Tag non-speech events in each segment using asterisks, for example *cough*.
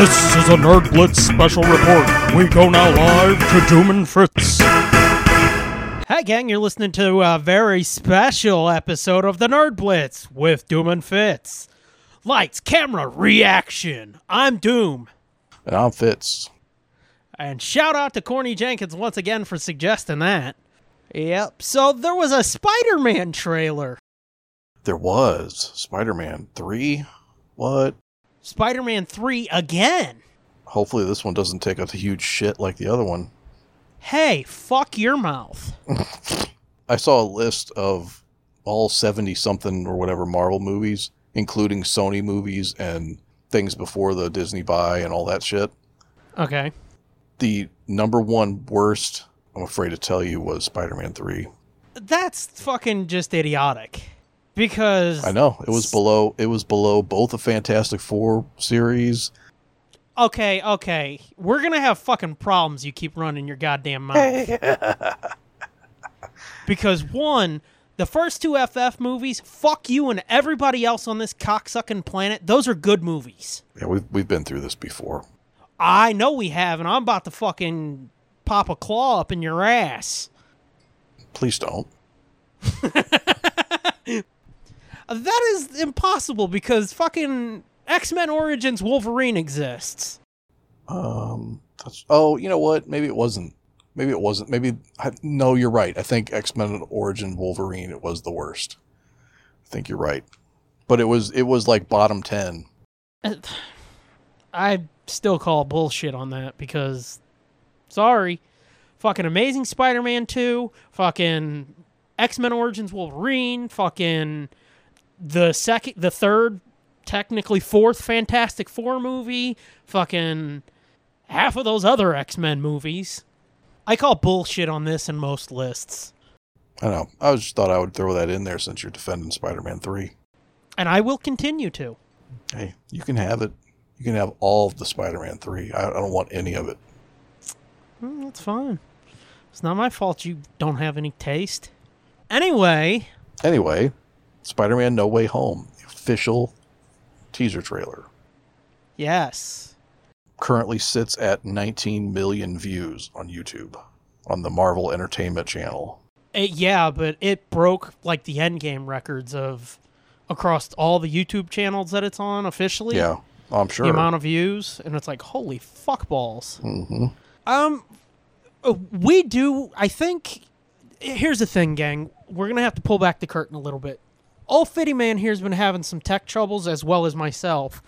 This is a Nerd Blitz special report. We go now live to Doom and Fritz. Hi, gang. You're listening to a very special episode of the Nerd Blitz with Doom and Fitz. Lights, camera, reaction. I'm Doom. And I'm Fitz. And shout out to Corny Jenkins once again for suggesting that. Yep. So there was a Spider Man trailer. There was Spider Man 3. What? Spider Man 3 again. Hopefully, this one doesn't take a huge shit like the other one. Hey, fuck your mouth. *laughs* I saw a list of all 70 something or whatever Marvel movies, including Sony movies and things before the Disney buy and all that shit. Okay. The number one worst, I'm afraid to tell you, was Spider Man 3. That's fucking just idiotic. Because I know. It was below it was below both the Fantastic Four series. Okay, okay. We're gonna have fucking problems you keep running your goddamn mouth. *laughs* because one, the first two FF movies, fuck you and everybody else on this cocksucking planet, those are good movies. Yeah, we've we've been through this before. I know we have, and I'm about to fucking pop a claw up in your ass. Please don't. *laughs* That is impossible because fucking X Men Origins Wolverine exists. Um. That's, oh, you know what? Maybe it wasn't. Maybe it wasn't. Maybe I, no. You're right. I think X Men Origin Wolverine. It was the worst. I think you're right. But it was it was like bottom ten. *sighs* I still call bullshit on that because, sorry, fucking Amazing Spider-Man two, fucking X Men Origins Wolverine, fucking the second, the third, technically fourth Fantastic Four movie, fucking half of those other X Men movies. I call bullshit on this in most lists, I know. I just thought I would throw that in there since you're defending Spider Man three. and I will continue to. Hey, you can have it. You can have all of the Spider Man three. I, I don't want any of it. Mm, that's fine. It's not my fault you don't have any taste. Anyway, Anyway, Spider Man No Way Home, the official teaser trailer, yes. currently sits at 19 million views on YouTube on the Marvel Entertainment channel. It, yeah, but it broke like the endgame records of across all the YouTube channels that it's on officially. Yeah, I'm sure. The amount of views, and it's like holy fuck balls. hmm Um, uh, we do. I think. Here's the thing, gang. We're gonna have to pull back the curtain a little bit. Old Fitty Man here's been having some tech troubles as well as myself,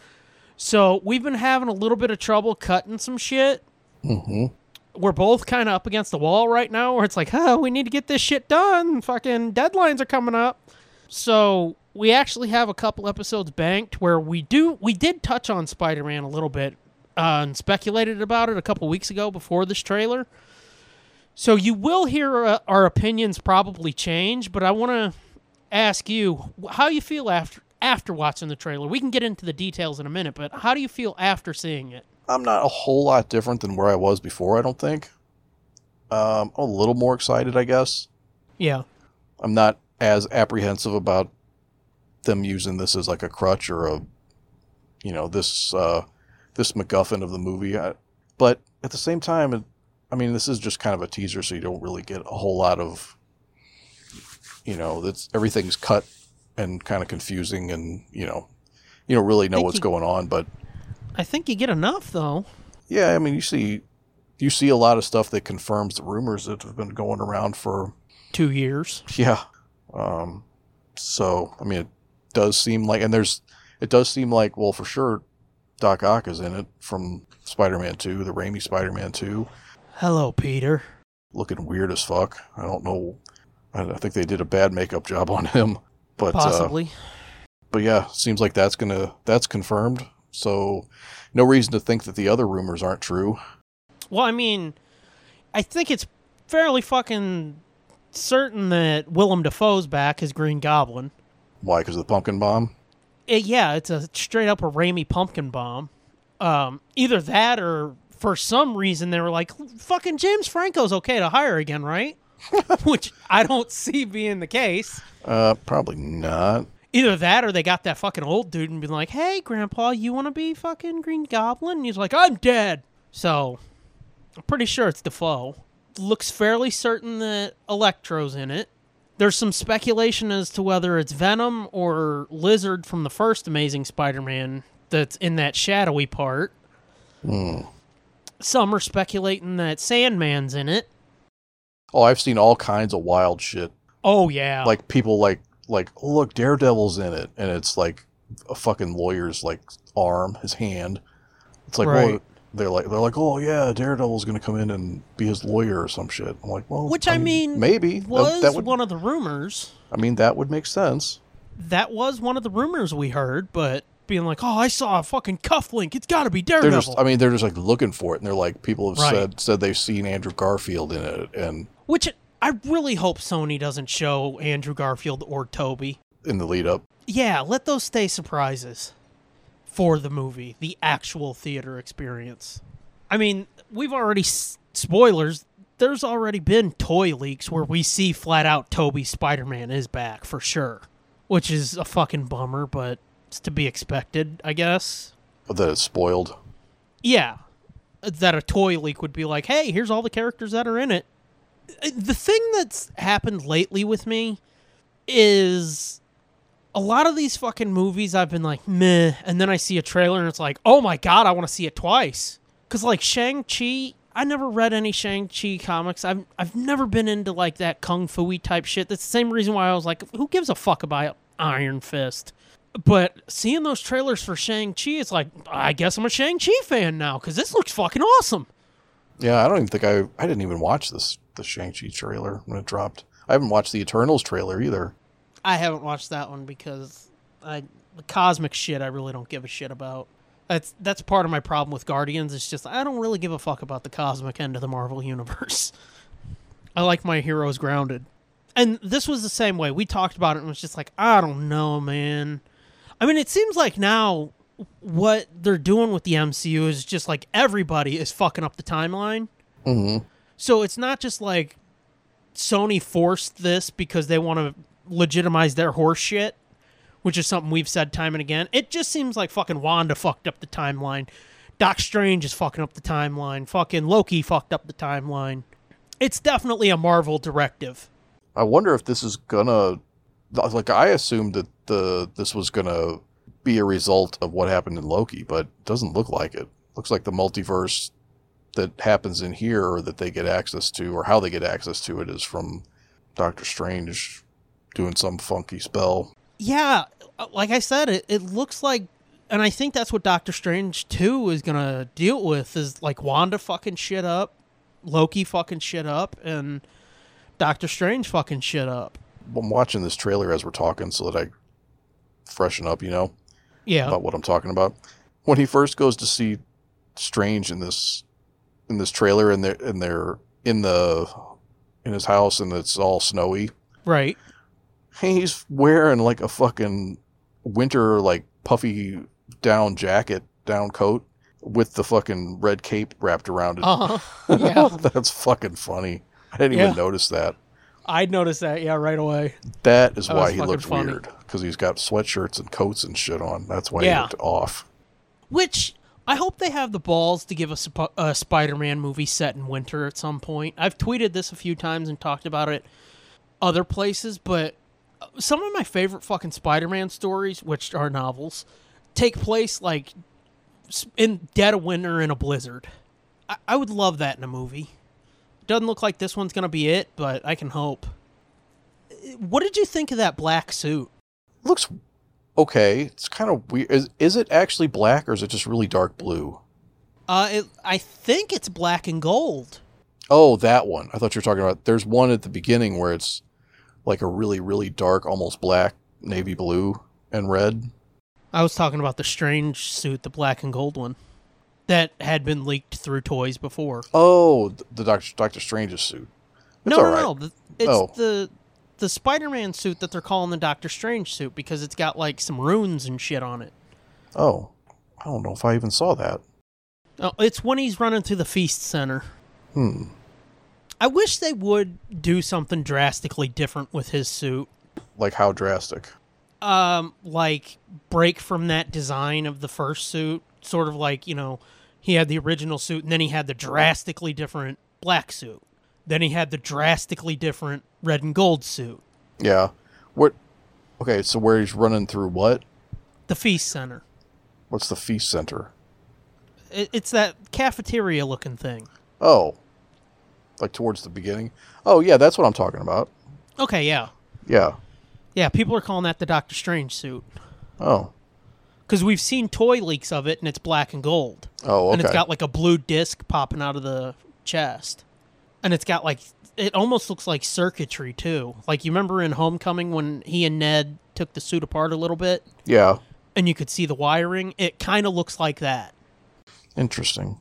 so we've been having a little bit of trouble cutting some shit. hmm We're both kind of up against the wall right now, where it's like, oh, we need to get this shit done. Fucking deadlines are coming up. So we actually have a couple episodes banked where we do we did touch on Spider-Man a little bit uh, and speculated about it a couple weeks ago before this trailer. So you will hear uh, our opinions probably change, but I want to ask you how you feel after after watching the trailer. We can get into the details in a minute, but how do you feel after seeing it? I'm not a whole lot different than where I was before. I don't think. Um, I'm a little more excited, I guess. Yeah. I'm not as apprehensive about them using this as like a crutch or a, you know, this uh, this MacGuffin of the movie. I, but at the same time, it, I mean, this is just kind of a teaser, so you don't really get a whole lot of, you know, that's everything's cut and kind of confusing, and you know, you don't really know what's you- going on. But I think you get enough though. yeah, I mean, you see, you see a lot of stuff that confirms the rumors that have been going around for Two years. Yeah. Um, so I mean, it does seem like, and there's, it does seem like, well, for sure, Doc Ock is in it from Spider-Man Two, the Raimi Spider-Man Two, Hello, Peter. looking weird as fuck. I don't know. I, I think they did a bad makeup job on him, *laughs* but uh, Possibly. but yeah, seems like that's gonna that's confirmed. So no reason to think that the other rumors aren't true. well, I mean, I think it's fairly fucking certain that Willem Dafoe's back as Green Goblin. Why? Because of the pumpkin bomb. It, yeah, it's a straight up a Raimi pumpkin bomb. Um, either that or for some reason they were like, fucking James Franco's okay to hire again, right? *laughs* Which I don't see being the case. Uh, probably not. Either that or they got that fucking old dude and been like, hey, Grandpa, you want to be fucking Green Goblin? And he's like, I'm dead. So, I'm pretty sure it's Dafoe. Looks fairly certain that Electro's in it. There's some speculation as to whether it's Venom or Lizard from the first Amazing Spider Man that's in that shadowy part. Some are speculating that Sandman's in it. Oh, I've seen all kinds of wild shit. Oh, yeah. Like people like like oh, look, Daredevil's in it, and it's like a fucking lawyer's like arm, his hand. It's like Right. well, they're like they're like oh yeah, Daredevil's gonna come in and be his lawyer or some shit. I'm like well, Which, I mean, maybe That- was that would one of the rumors. I mean that would make sense. That was one of the rumors we heard, but being like, oh, I saw a fucking cufflink. It's got to be Daredevil. just I mean they're just like looking for it, and they're like people have Right. said said they've seen Andrew Garfield in it, and Which I really hope Sony doesn't show Andrew Garfield or Toby. in the lead up. Yeah, let those stay surprises for the movie, the actual theater experience. I mean, we've already s- spoilers. There's already been toy leaks where we see flat out Toby Spider-Man is back for sure, which is a fucking bummer, but it's to be expected, I guess. That it's spoiled. Yeah, that a toy leak would be like, "Hey, here's all the characters that are in it." The thing that's happened lately with me is a lot of these fucking movies I've been like, "Meh," and then I see a trailer and it's like, "Oh my god, I want to see it twice." Cuz like Shang-Chi, I never read any Shang-Chi comics. I've I've never been into like that kung fu type shit. That's the same reason why I was like, "Who gives a fuck about Iron Fist?" But seeing those trailers for Shang-Chi, it's like, I guess I'm a Shang-Chi fan now because this looks fucking awesome. Yeah, I don't even think I I didn't even watch this the Shang Chi trailer when it dropped. I haven't watched the Eternals trailer either. I haven't watched that one because I the cosmic shit I really don't give a shit about. That's that's part of my problem with Guardians. It's just I don't really give a fuck about the cosmic end of the Marvel universe. *laughs* I like my heroes grounded. And this was the same way. We talked about it and it was just like, I don't know, man. I mean, it seems like now what they're doing with the MCU is just like everybody is fucking up the timeline. Mm-hmm. So it's not just like Sony forced this because they want to legitimize their horse shit, which is something we've said time and again. It just seems like fucking Wanda fucked up the timeline. Doc Strange is fucking up the timeline. Fucking Loki fucked up the timeline. It's definitely a Marvel directive. I wonder if this is gonna like I assumed that the this was gonna be a result of what happened in Loki, but it doesn't look like it. Looks like the multiverse that happens in here or that they get access to or how they get access to it is from Doctor Strange doing some funky spell. Yeah, uh, like I said, it, it looks like, and I think that's what Doctor Strange 2 is going to deal with is like Wanda fucking shit up, Loki fucking shit up, and Doctor Strange fucking shit up. I'm watching this trailer as we're talking so that I freshen up, you know, Yeah. about what I'm talking about. When he first goes to see Strange in this in this trailer and they're and they're in the in his house and it's all snowy. right. He's wearing like a fucking winter like puffy down jacket, down coat with the fucking red cape wrapped around it. Uh huh. *laughs* Yeah. That's fucking funny. I didn't Yeah. even notice that. I'd noticed that, yeah, right away. That is That why he looked funny. weird because he's got sweatshirts and coats and shit on. That's why he Yeah. looked off. Which I hope they have the balls to give us a, a Spider-Man movie set in winter at some point. I've tweeted this a few times and talked about it other places, but uh, some of my favorite fucking Spider-Man stories, which are novels, take place like in dead of winter in a blizzard. I, I would love that in a movie. Doesn't look like this one's gonna be it, but I can hope. Uh, What did you think of that black suit? looks okay. It's kind of weird. Is, is it actually black or is it just really dark blue? Uh, it, I think it's black and gold. Oh, that one. I thought you were talking about. There's one at the beginning where it's like a really, really dark, almost black, navy blue, and red. I was talking about the strange suit, the black and gold one, that had been leaked through toys before. Oh, the Doctor Doctor Strange's suit. It's no, no, right. no. the- It's Oh. the the Spider-Man suit that they're calling the Doctor Strange suit because it's got like some runes and shit on it. Oh, I don't know if I even saw that. Oh, it's when he's running through the feast center. Hmm. I wish they would do something drastically different with his suit. Like how drastic? um like break from that design of the first suit, sort of like, you know, he had the original suit and then he had the drastically different black suit. Then he had the drastically different red and gold suit. Yeah. What? Okay, so where he's running through what? The feast center. What's the feast center? It, it's that cafeteria looking thing. Oh, like towards the beginning. Oh yeah, that's what I'm talking about. Okay, yeah. Yeah. Yeah, people are calling that the Doctor Strange suit. Oh. Because we've seen toy leaks of it and it's black and gold. Oh, okay. And it's got like a blue disc popping out of the chest. And it's got like, it almost looks like circuitry too. Like you remember in Homecoming when he and Ned took the suit apart a little bit yeah. and you could see the wiring? It kind of looks like that. Interesting.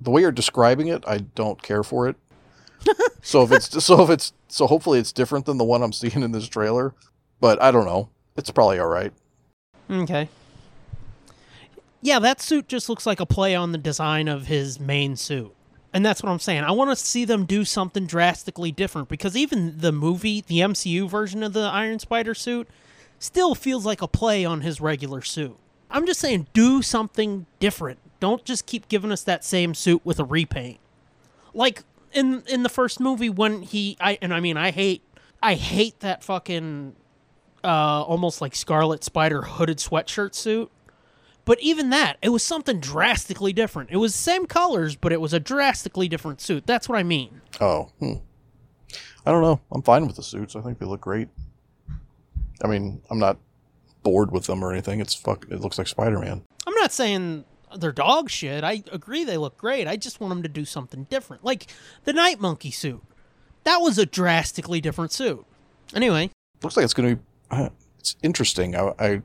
The way you're describing it, I don't care for it. *laughs* so if it's so if it's so hopefully it's different than the one I'm seeing in this trailer, but I don't know. It's probably all right. Okay. Yeah, that suit just looks like a play on the design of his main suit. And that's what I'm saying. I want to see them do something drastically different because even the movie, the MCU version of the Iron Spider suit, still feels like a play on his regular suit. I'm just saying, do something different. Don't just keep giving us that same suit with a repaint. Like in in the first movie when he, I and I mean, I hate, I hate that fucking, uh, almost like Scarlet Spider hooded sweatshirt suit. But even that, it was something drastically different. It was the same colors, but it was a drastically different suit. That's what I mean. Oh, hmm. I don't know. I'm fine with the suits. I think they look great. I mean, I'm not bored with them or anything. It's fuck. It looks like Spider Man. I'm not saying they're dog shit. I agree they look great. I just want them to do something different. Like the Night Monkey suit. That was a drastically different suit. Anyway, Looks like it's going to be. Uh, it's interesting. I, I,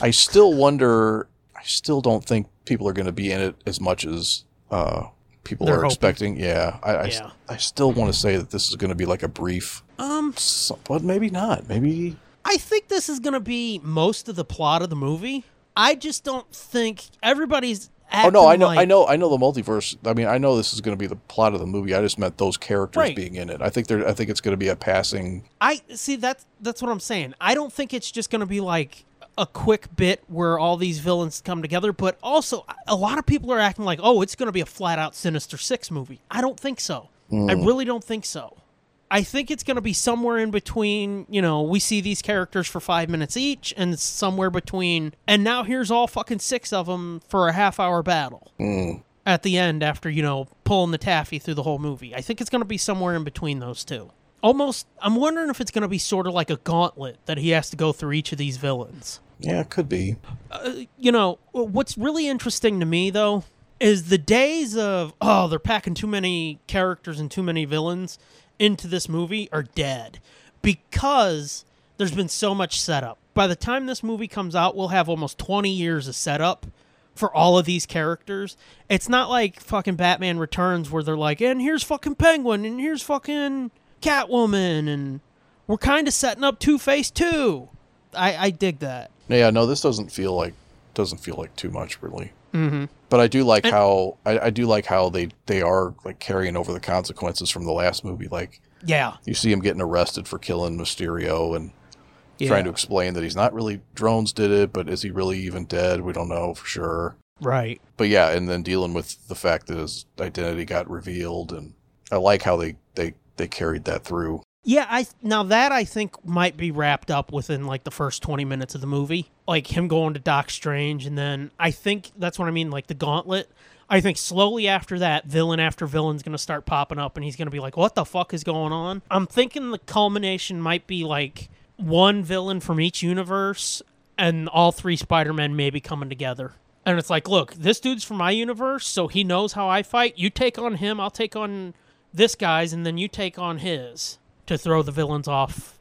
I still wonder. I still don't think people are going to be in it as much as uh, people They're are hoping. expecting. Yeah, I, I, Yeah. I still want to say that this is going to be like a brief, um so- but maybe not. Maybe I think this is going to be most of the plot of the movie. I just don't think everybody's Oh acting no, I know, like, I know, I know the multiverse. I mean, I know this is going to be the plot of the movie. I just meant those characters Right. being in it. I think there. I think it's going to be a passing. I see that's that's what I'm saying. I don't think it's just going to be like a quick bit where all these villains come together, but also a lot of people are acting like, "Oh, it's going to be a flat out Sinister 6 movie." I don't think so. I hmm. really don't think so. I think it's going to be somewhere in between, you know, we see these characters for 5 minutes each and somewhere between and now here's all fucking 6 of them for a half hour battle hmm. at the end after you know pulling the taffy through the whole movie. I think it's going to be somewhere in between those two. Almost, I'm wondering if it's going to be sort of like a gauntlet that he has to go through each of these villains. Yeah, it could be. Uh, you know, what's really interesting to me though is the days of oh they're packing too many characters and too many villains into this movie are dead because there's been so much setup. By the time this movie comes out, we'll have almost 20 years of setup for all of these characters. It's not like fucking Batman Returns where they're like, and here's fucking Penguin, and here's fucking Catwoman, and we're kind of setting up Two Face too. I, I dig that. Yeah, no, this doesn't feel like doesn't feel like too much really. Mm-hmm. But I do like how I, I do like how they they are like carrying over the consequences from the last movie. Like Yeah. you see him getting arrested for killing Mysterio and yeah. trying to explain that he's not really drones did it, but is he really even dead? We don't know for sure. Right. But yeah, and then dealing with the fact that his identity got revealed, and I like how they they they carried that through. Yeah, I now that I think might be wrapped up within like the first 20 minutes of the movie. Like him going to Doc Strange and then I think that's what I mean like the gauntlet. I think slowly after that villain after villain's going to start popping up and he's going to be like what the fuck is going on? I'm thinking the culmination might be like one villain from each universe and all three Spider-Men maybe coming together. And it's like, look, this dude's from my universe, so he knows how I fight. You take on him, I'll take on this guy's, and then you take on his to throw the villains off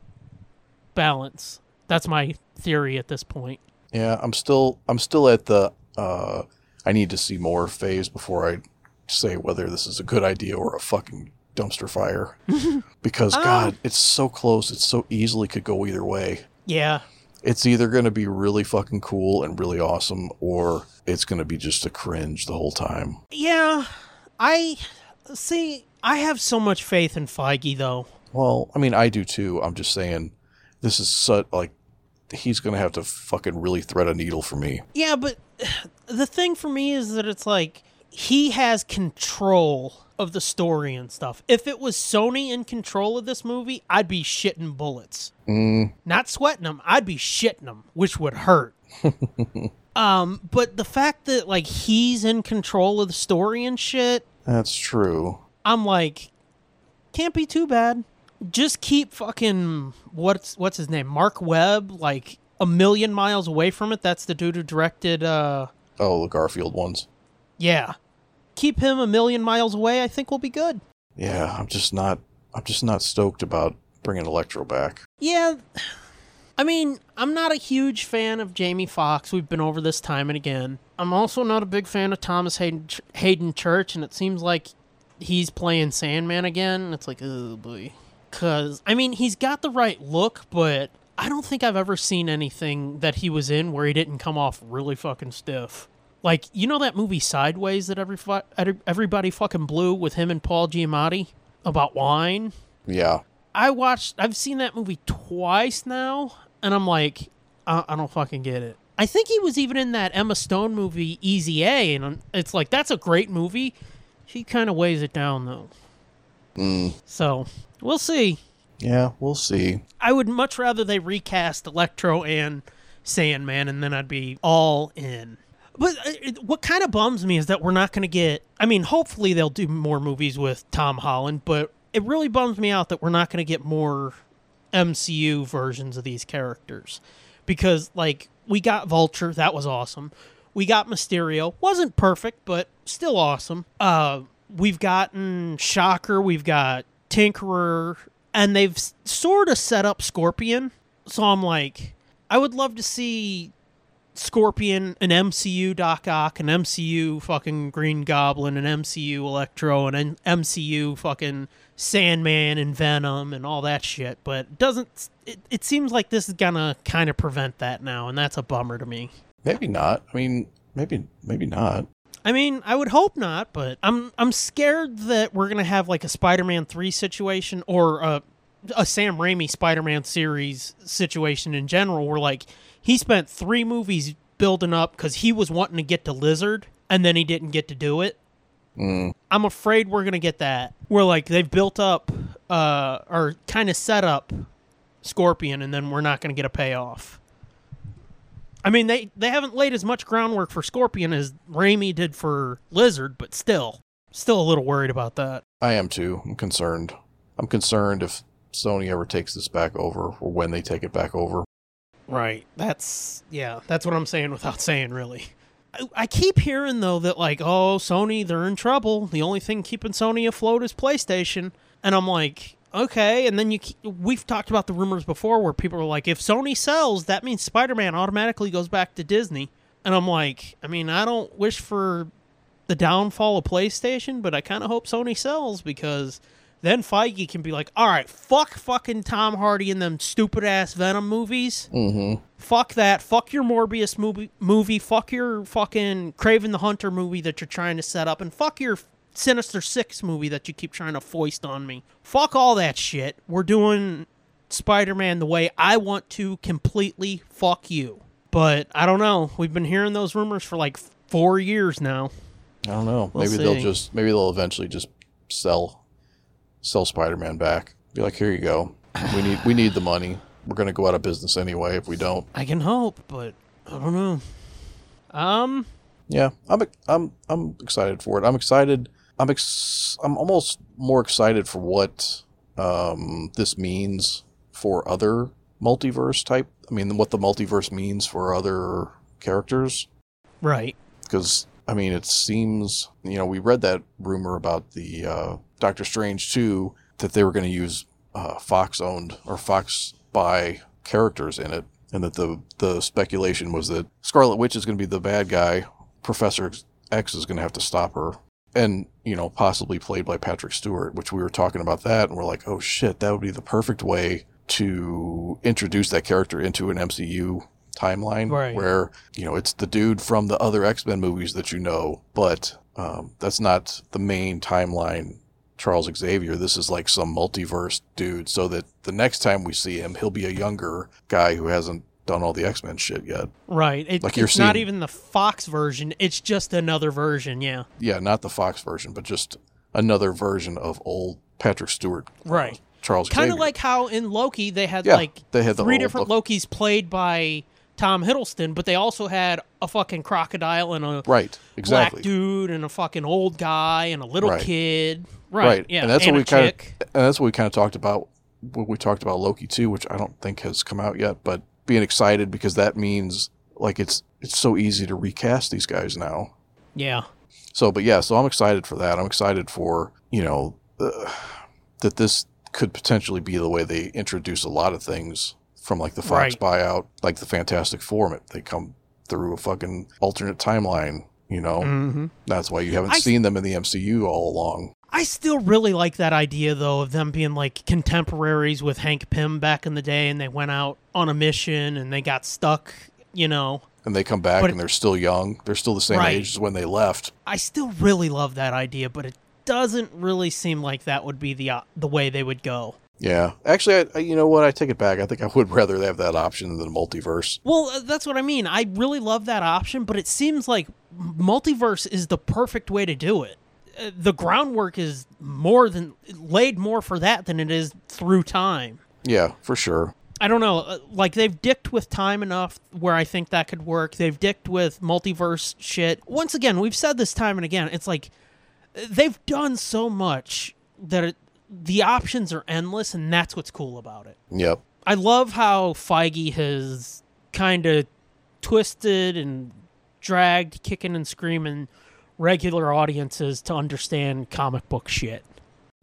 balance. That's my theory at this point. Yeah, I'm still I'm still at the uh, I need to see more phase before I say whether this is a good idea or a fucking dumpster fire. *laughs* because God, it's so close. It so easily could go either way. Yeah. It's either going to be really fucking cool and really awesome, or it's going to be just a cringe the whole time. Yeah. I see I have so much faith in Feige though. Well, I mean, I do too. I'm just saying, this is such like he's gonna have to fucking really thread a needle for me. Yeah, but the thing for me is that it's like he has control of the story and stuff. If it was Sony in control of this movie, I'd be shitting bullets. Mm, Not sweating them, I'd be shitting them, which would hurt. *laughs* um, but the fact that like he's in control of the story and shit, that's true. I'm like, can't be too bad. Just keep fucking what's what's his name, Mark Webb, like a million miles away from it. That's the dude who directed. uh Oh, the Garfield ones. Yeah, keep him a million miles away. I think we'll be good. Yeah, I'm just not. I'm just not stoked about bringing Electro back. Yeah, I mean, I'm not a huge fan of Jamie Foxx. We've been over this time and again. I'm also not a big fan of Thomas Haden, Haden Church, and it seems like he's playing Sandman again. It's like, oh boy. Because, I mean, he's got the right look, but I don't think I've ever seen anything that he was in where he didn't come off really fucking stiff. Like, you know that movie Sideways that every everybody fucking blew with him and Paul Giamatti about wine? Yeah, I watched. I've seen that movie twice now, and I'm like, I, I don't fucking get it. I think he was even in that Emma Stone movie Easy A, and I'm- it's like that's a great movie. She kind of weighs it down though. Mm, So we'll see. yeah, we'll see. I would much rather they recast Electro and Sandman, and then I'd be all in. But uh, what kind of bums me is that we're not going to get. I mean, hopefully they'll do more movies with Tom Holland, but it really bums me out that we're not going to get more MCU versions of these characters. Because, like, we got Vulture, that was awesome. We got Mysterio, wasn't perfect, but still awesome. Uh, we've gotten Shocker, we've got Tinkerer, and they've sort of set up Scorpion. So I'm like, I would love to see Scorpion, an MCU Doc Ock, an MCU fucking Green Goblin, an MCU Electro, and an MCU fucking Sandman and Venom and all that shit. But it doesn't. It, it seems like this is gonna kind of prevent that now, and that's a bummer to me. Maybe not. I mean, maybe maybe not. I mean, I would hope not, but I'm I'm scared that we're gonna have like a Spider-Man three situation or a a Sam Raimi Spider-Man series situation in general, where like he spent three movies building up because he was wanting to get to Lizard and then he didn't get to do it. Mm, I'm afraid we're gonna get that where like they've built up uh or kind of set up Scorpion and then we're not gonna get a payoff. I mean they they haven't laid as much groundwork for Scorpion as Raimi did for Lizard, but still, still a little worried about that. I am too. I'm concerned. I'm concerned if Sony ever takes this back over, or when they take it back over. Right. That's yeah. That's what I'm saying without saying really. I, I keep hearing though that like oh Sony they're in trouble. The only thing keeping Sony afloat is PlayStation, and I'm like okay. And then you we've talked about the rumors before where people are like if Sony sells that means Spider-Man automatically goes back to Disney, and I'm like I mean I don't wish for the downfall of PlayStation, but I kind of hope Sony sells because then Feige can be like, all right, fuck fucking Tom Hardy in them stupid ass Venom movies. Mm-hmm. Fuck that. Fuck your Morbius movie. Movie. Fuck your fucking Kraven the Hunter movie that you're trying to set up, and fuck your Sinister Six movie that you keep trying to foist on me. Fuck all that shit. We're doing Spider-Man the way I want to. Completely. Fuck you. But I don't know. We've been hearing those rumors for like four years now. I don't know. We'll maybe they'll just maybe they'll eventually just sell sell Spider-Man back. Be like, here you go. We need we need the money. We're gonna go out of business anyway if we don't. I can hope, but I don't know. Um, Yeah, I'm I'm I'm excited for it. I'm excited. I'm ex- I'm almost more excited for what um, this means for other multiverse type. I mean, what the multiverse means for other characters. right. Because I mean, it seems you know we read that rumor about the uh, Doctor Strange two that they were going to use uh, Fox owned or Fox by characters in it, and that the the speculation was that Scarlet Witch is going to be the bad guy. Professor X is going to have to stop her, and you know possibly played by Patrick Stewart, which we were talking about that, and we're like, oh shit, that would be the perfect way to introduce that character into an MCU timeline Right. where you know it's the dude from the other X-Men movies that you know but um, that's not the main timeline Charles Xavier this is like some multiverse dude so that the next time we see him he'll be a younger guy who hasn't done all the X Men shit yet. Right. It, Like you're it's not even the Fox version. It's just another version. Yeah. Yeah, not the Fox version, but just another version of old Patrick Stewart. uh, Right. Charles. Kind of like how in Loki they had Yeah, like they had the three different Lo- Lokis played by Tom Hiddleston, but they also had a fucking crocodile and a right, exactly. black dude and a fucking old guy and a little Right. kid. Right. right, Yeah. and that's and what we kind of, and that's what we kind of talked about when we talked about Loki too, which I don't think has come out yet. But being excited because that means like it's it's so easy to recast these guys now. Yeah. So, but yeah, so I'm excited for that. I'm excited for you know uh, that this could potentially be the way they introduce a lot of things from like the Fox Right. buyout, like the Fantastic Four. it- They come through a fucking alternate timeline. You know, Mm-hmm. that's why you haven't I- seen them in the MCU all along. I still really like that idea though of them being like contemporaries with Hank Pym back in the day, and they went out on a mission and they got stuck. You know, And they come back But- and they're still young. They're still the same Right. age as when they left. I still really love that idea, but it doesn't really seem like that would be the uh, the way they would go. Yeah, actually, I, I, you know what? I take it back. I think I would *laughs* rather have that option than the multiverse. Well, uh, that's what I mean. I really love that option, but it seems like multiverse is the perfect way to do it. Uh, The groundwork is more than laid more for that than it is through time. Yeah, for sure. I don't know. uh, Like they've dicked with time enough where I think that could work. They've dicked with multiverse shit. Once again, we've said this time and again. It's like they've done so much that it, the options are endless, and that's what's cool about it. Yep. I love how Feige has kind of twisted and dragged, kicking and screaming regular audiences to understand comic book shit.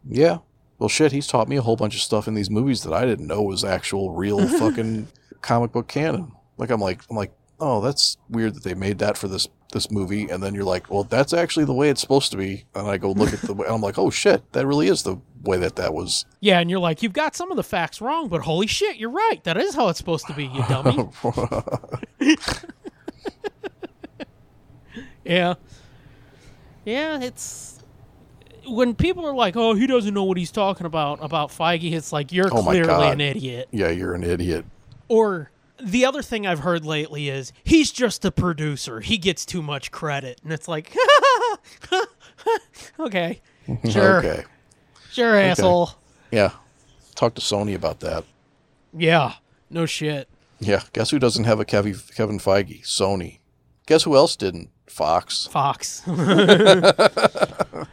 Yeah. Well, shit, he's taught me a whole bunch of stuff in these movies that I didn't know was actual, real *laughs* fucking comic book canon. Like I'm like I'm like, oh, that's weird that they made that for this this movie, and then you're like, well, that's actually the way it's supposed to be. And I go look at the, *laughs* way, I'm like, oh shit, that really is the way that that was. Yeah, and you're like, you've got some of the facts wrong, but holy shit, you're right. That is how it's supposed to be, you dummy. *laughs* yeah. Yeah, it's when people are like, "Oh, he doesn't know what he's talking about about Feige." It's like you're Oh clearly an idiot. yeah, you're an idiot. Or the other thing I've heard lately is he's just a producer. He gets too much credit, and it's like, *laughs* *laughs* okay, sure, Okay. sure, asshole. Yeah. Talk to Sony about that. Yeah, no shit. Yeah. Guess who doesn't have a Kevin Feige? Sony. Guess who else didn't? Fox. Fox. *laughs* *laughs*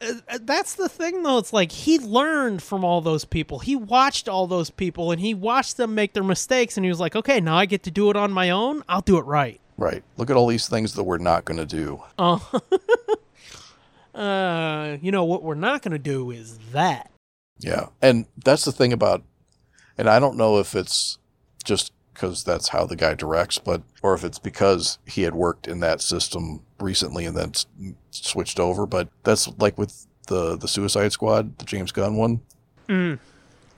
Uh, That's the thing, though. It's like he learned from all those people. He watched all those people and he watched them make their mistakes, and he was like, okay, now I get to do it on my own. I'll do it right. Right. Look at all these things that we're not going to do. *laughs* Uh, you know, what we're not going to do is that. Yeah. And that's the thing about, and I don't know if it's just because that's how the guy directs, but, or if it's because he had worked in that system recently and then s- switched over. But that's like with the, the Suicide Squad, the James Gunn one. Mm.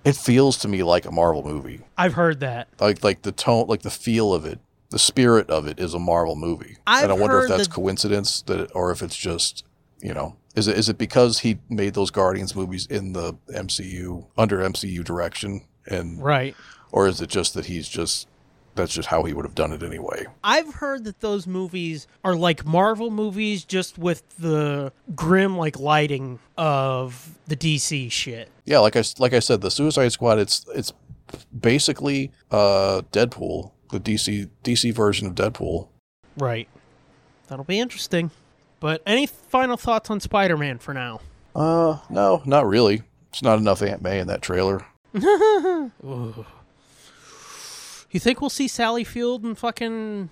It feels to me like a Marvel movie. I've heard that. Like, like the tone, like the feel of it, the spirit of it is a Marvel movie. I've and I wonder if that's that- coincidence that, or if it's just, you know, is it is it because he made those Guardians movies in the MCU under MCU direction, and Right. or is it just that he's just that's just how he would have done it anyway? I've heard that those movies are like Marvel movies, just with the grim, like, lighting of the DC shit. Yeah, like I like I said, the Suicide Squad. It's it's basically uh Deadpool, the DC DC version of Deadpool. Right. That'll be interesting. But any final thoughts on Spider Man for now? Uh, no, not really. It's not enough Aunt May in that trailer. *laughs* *laughs* You think we'll see Sally Field and fucking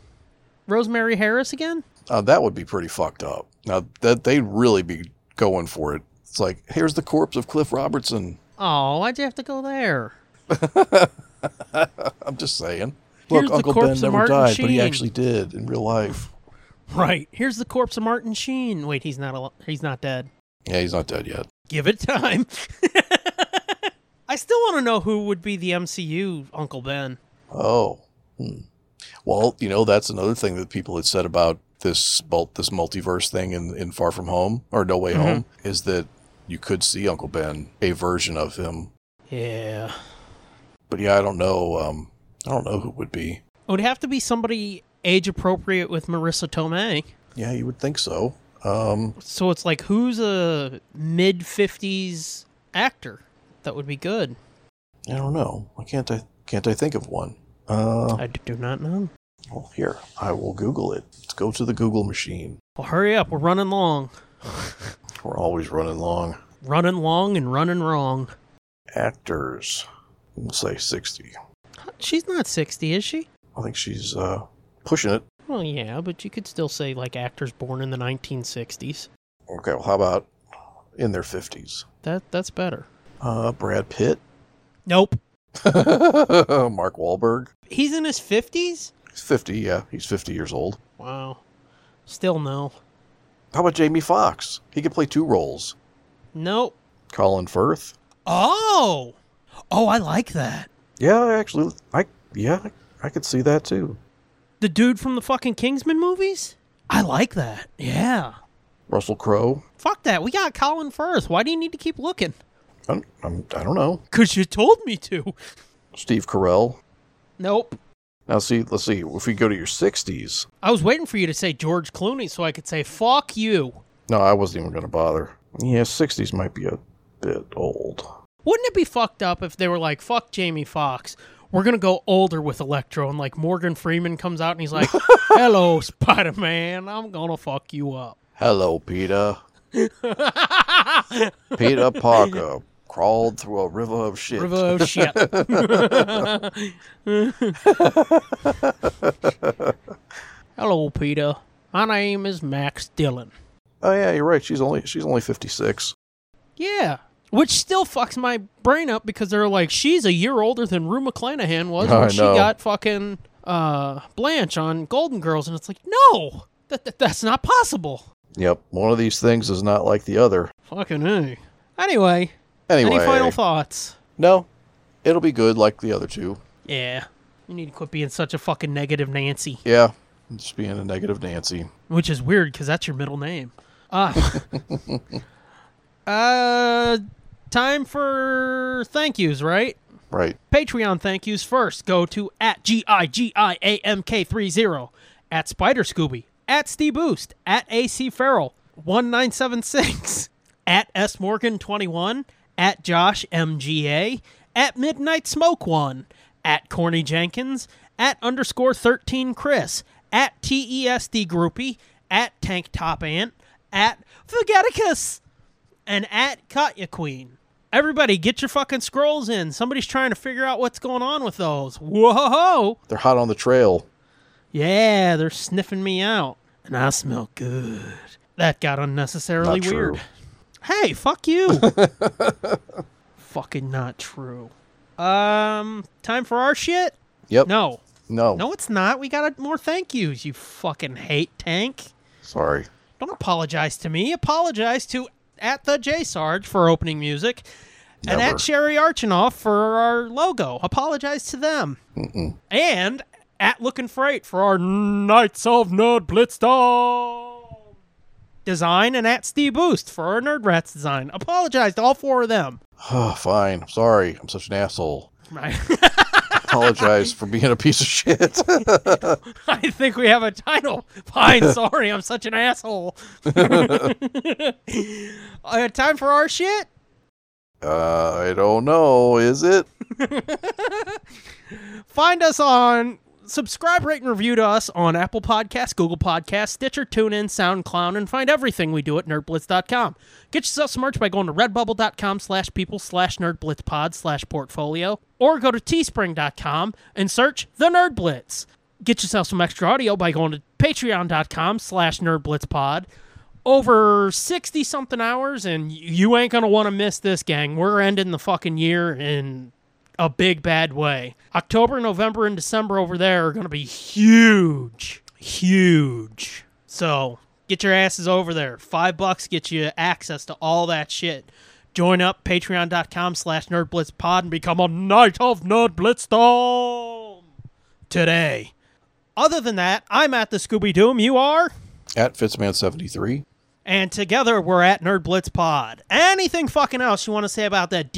Rosemary Harris again? Uh, that would be pretty fucked up. Now that they'd really be going for it. It's like here's the corpse of Cliff Robertson. Oh, why'd you have to go there? *laughs* I'm just saying. Look, Uncle Ben never died, but he actually did in real life. Right. Here's the corpse of Martin Sheen. Wait, he's not al- he's not dead. Yeah, he's not dead yet. Give it time. *laughs* I still want to know who would be the MCU Uncle Ben. Oh, hmm. well, you know that's another thing that people had said about this this multiverse thing in, in Far From Home or No Way Mhm. Home is that you could see Uncle Ben, a version of him. Yeah. But yeah, I don't know. Um, I don't know who it would be. It would have to be somebody age appropriate with Marisa Tomei. Yeah, you would think so. Um, So it's like, who's a mid 50s actor that would be good? I don't know. Why can't I can't I think of one? Uh, I do not know. well, here I will Google it. Let's go to the Google machine. Well, hurry up. We're running long. *laughs* We're always running long. Running long and running wrong. Actors. We'll say sixty. She's not 60, is she? I think she's uh, pushing it. Well, yeah, but you could still say like actors born in the 1960s. Okay, well, how about in their fifties? That that's better. Uh, Brad Pitt, Nope. *laughs* Mark Wahlberg. He's in his 50s? He's fifty. Yeah, he's fifty years old. Wow. Still no. How about Jamie Foxx? He could play two roles. Nope. Colin Firth. Oh. Oh, I like that. Yeah, actually, I yeah, I could see that too. The dude from the fucking Kingsman movies? I like that. Yeah. Russell Crowe. Fuck that. We got Colin Firth. Why do you need to keep looking? I'm, I'm, I don't know. Cause you told me to. Steve Carell. Nope. Now, see, let's see. If we go to your 60s, I was waiting for you to say George Clooney so I could say fuck you. no, I wasn't even going to bother. Yeah, 60s might be a bit old. Wouldn't it be fucked up if they were like, fuck Jamie Foxx? We're gonna go older with Electro, and like Morgan Freeman comes out and he's like, *laughs* "Hello, Spider Man, I'm gonna fuck you up." Hello, Peter. Peter Parker crawled through a river of shit. River of *laughs* shit. Hello, Peter. My name is Max Dillon. Oh yeah, you're right. She's only she's only 56. Yeah. Which still fucks my brain up because they're like, she's a year older than Rue McClanahan was when she got fucking uh, Blanche on Golden Girls. And it's like, no, that, that that's not possible. Yep, one of these things is not like the other. Fucking A. Anyway, Anyway, any final thoughts? no, it'll be good like the other two. Yeah. You need to quit being such a fucking negative Nancy. Yeah, just being a negative Nancy. Which is weird because that's your middle name. Ah. *laughs* uh, time for thank yous, right? Right. Patreon thank yous first go to at G I G I A M K 30 at Spider Scooby, at Steve Boost, at AC Farrell 1976, at S Morgan 21, at Josh MGA, at Midnight Smoke One, at Corny Jenkins, at underscore 13 Chris, at TESD Groupie, at Tank Top Ant, at Fugeticus and at Katya Queen. Everybody, get your fucking scrolls in. Somebody's trying to figure out what's going on with those. Whoa! They're hot on the trail. Yeah, they're sniffing me out. And I smell good. That got unnecessarily Not weird. true. Hey, fuck you. *laughs* fucking not true. Um, time for our shit? Yep. No. No. No, it's not. We got more thank yous, you fucking hate tank. Sorry. Don't apologize to me. Apologize to at the J Sarge for opening music, and at Sherry Archinoff for our logo. Apologize to them. And at Looking Freight for our Knights of Nerd Blitzdom design, and at Steve Boost for our Nerd Rats design. Apologize to all four of them. Oh, *sighs* fine. I'm sorry. I'm such an asshole. Right. *laughs* Apologize for being a piece of shit. *laughs* I think we have a title. Fine, *laughs* sorry, I'm such an asshole. uh, time for our shit? uh, I don't know. Is it? Find us on subscribe, rate, and review to us on Apple Podcasts, Google Podcasts, Stitcher, TuneIn, SoundCloud, and find everything we do at nerdblitz.com. Get yourself some merch by going to redbubble.com slash people slash nerdblitzpod slash portfolio, or go to teespring.com and search The Nerd Blitz. Get yourself some extra audio by going to patreon.com slash nerdblitzpod. Over 60 something hours, and you ain't gonna want to miss this, gang. We're ending the fucking year in a big bad way. October, November, and December over there are going to be huge. Huge. So get your asses over there. Five bucks gets you access to all that shit. Join up, patreon.com slash nerdblitzpod and become a Knight of Nerd Blitzdom today. Other than that, I'm at the Scooby Doom. You are? At Fitzman73. And together we're at Nerd Blitz Pod. Anything fucking else you want to say about that?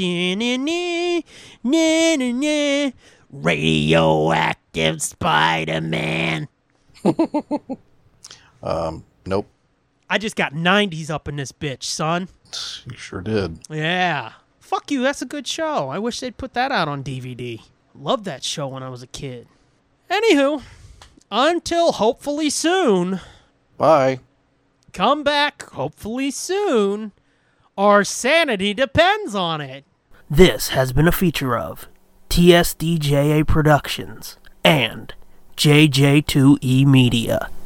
Radioactive Spider Man. *laughs* Um, nope. I just got 90s up in this bitch, son. You sure did. Yeah. Fuck you, that's a good show. I wish they'd put that out on DVD. Loved that show when I was a kid. Anywho, until hopefully soon, Bye. Come back hopefully soon. Our sanity depends on it. This has been a feature of TSDJA Productions and JJ2E Media.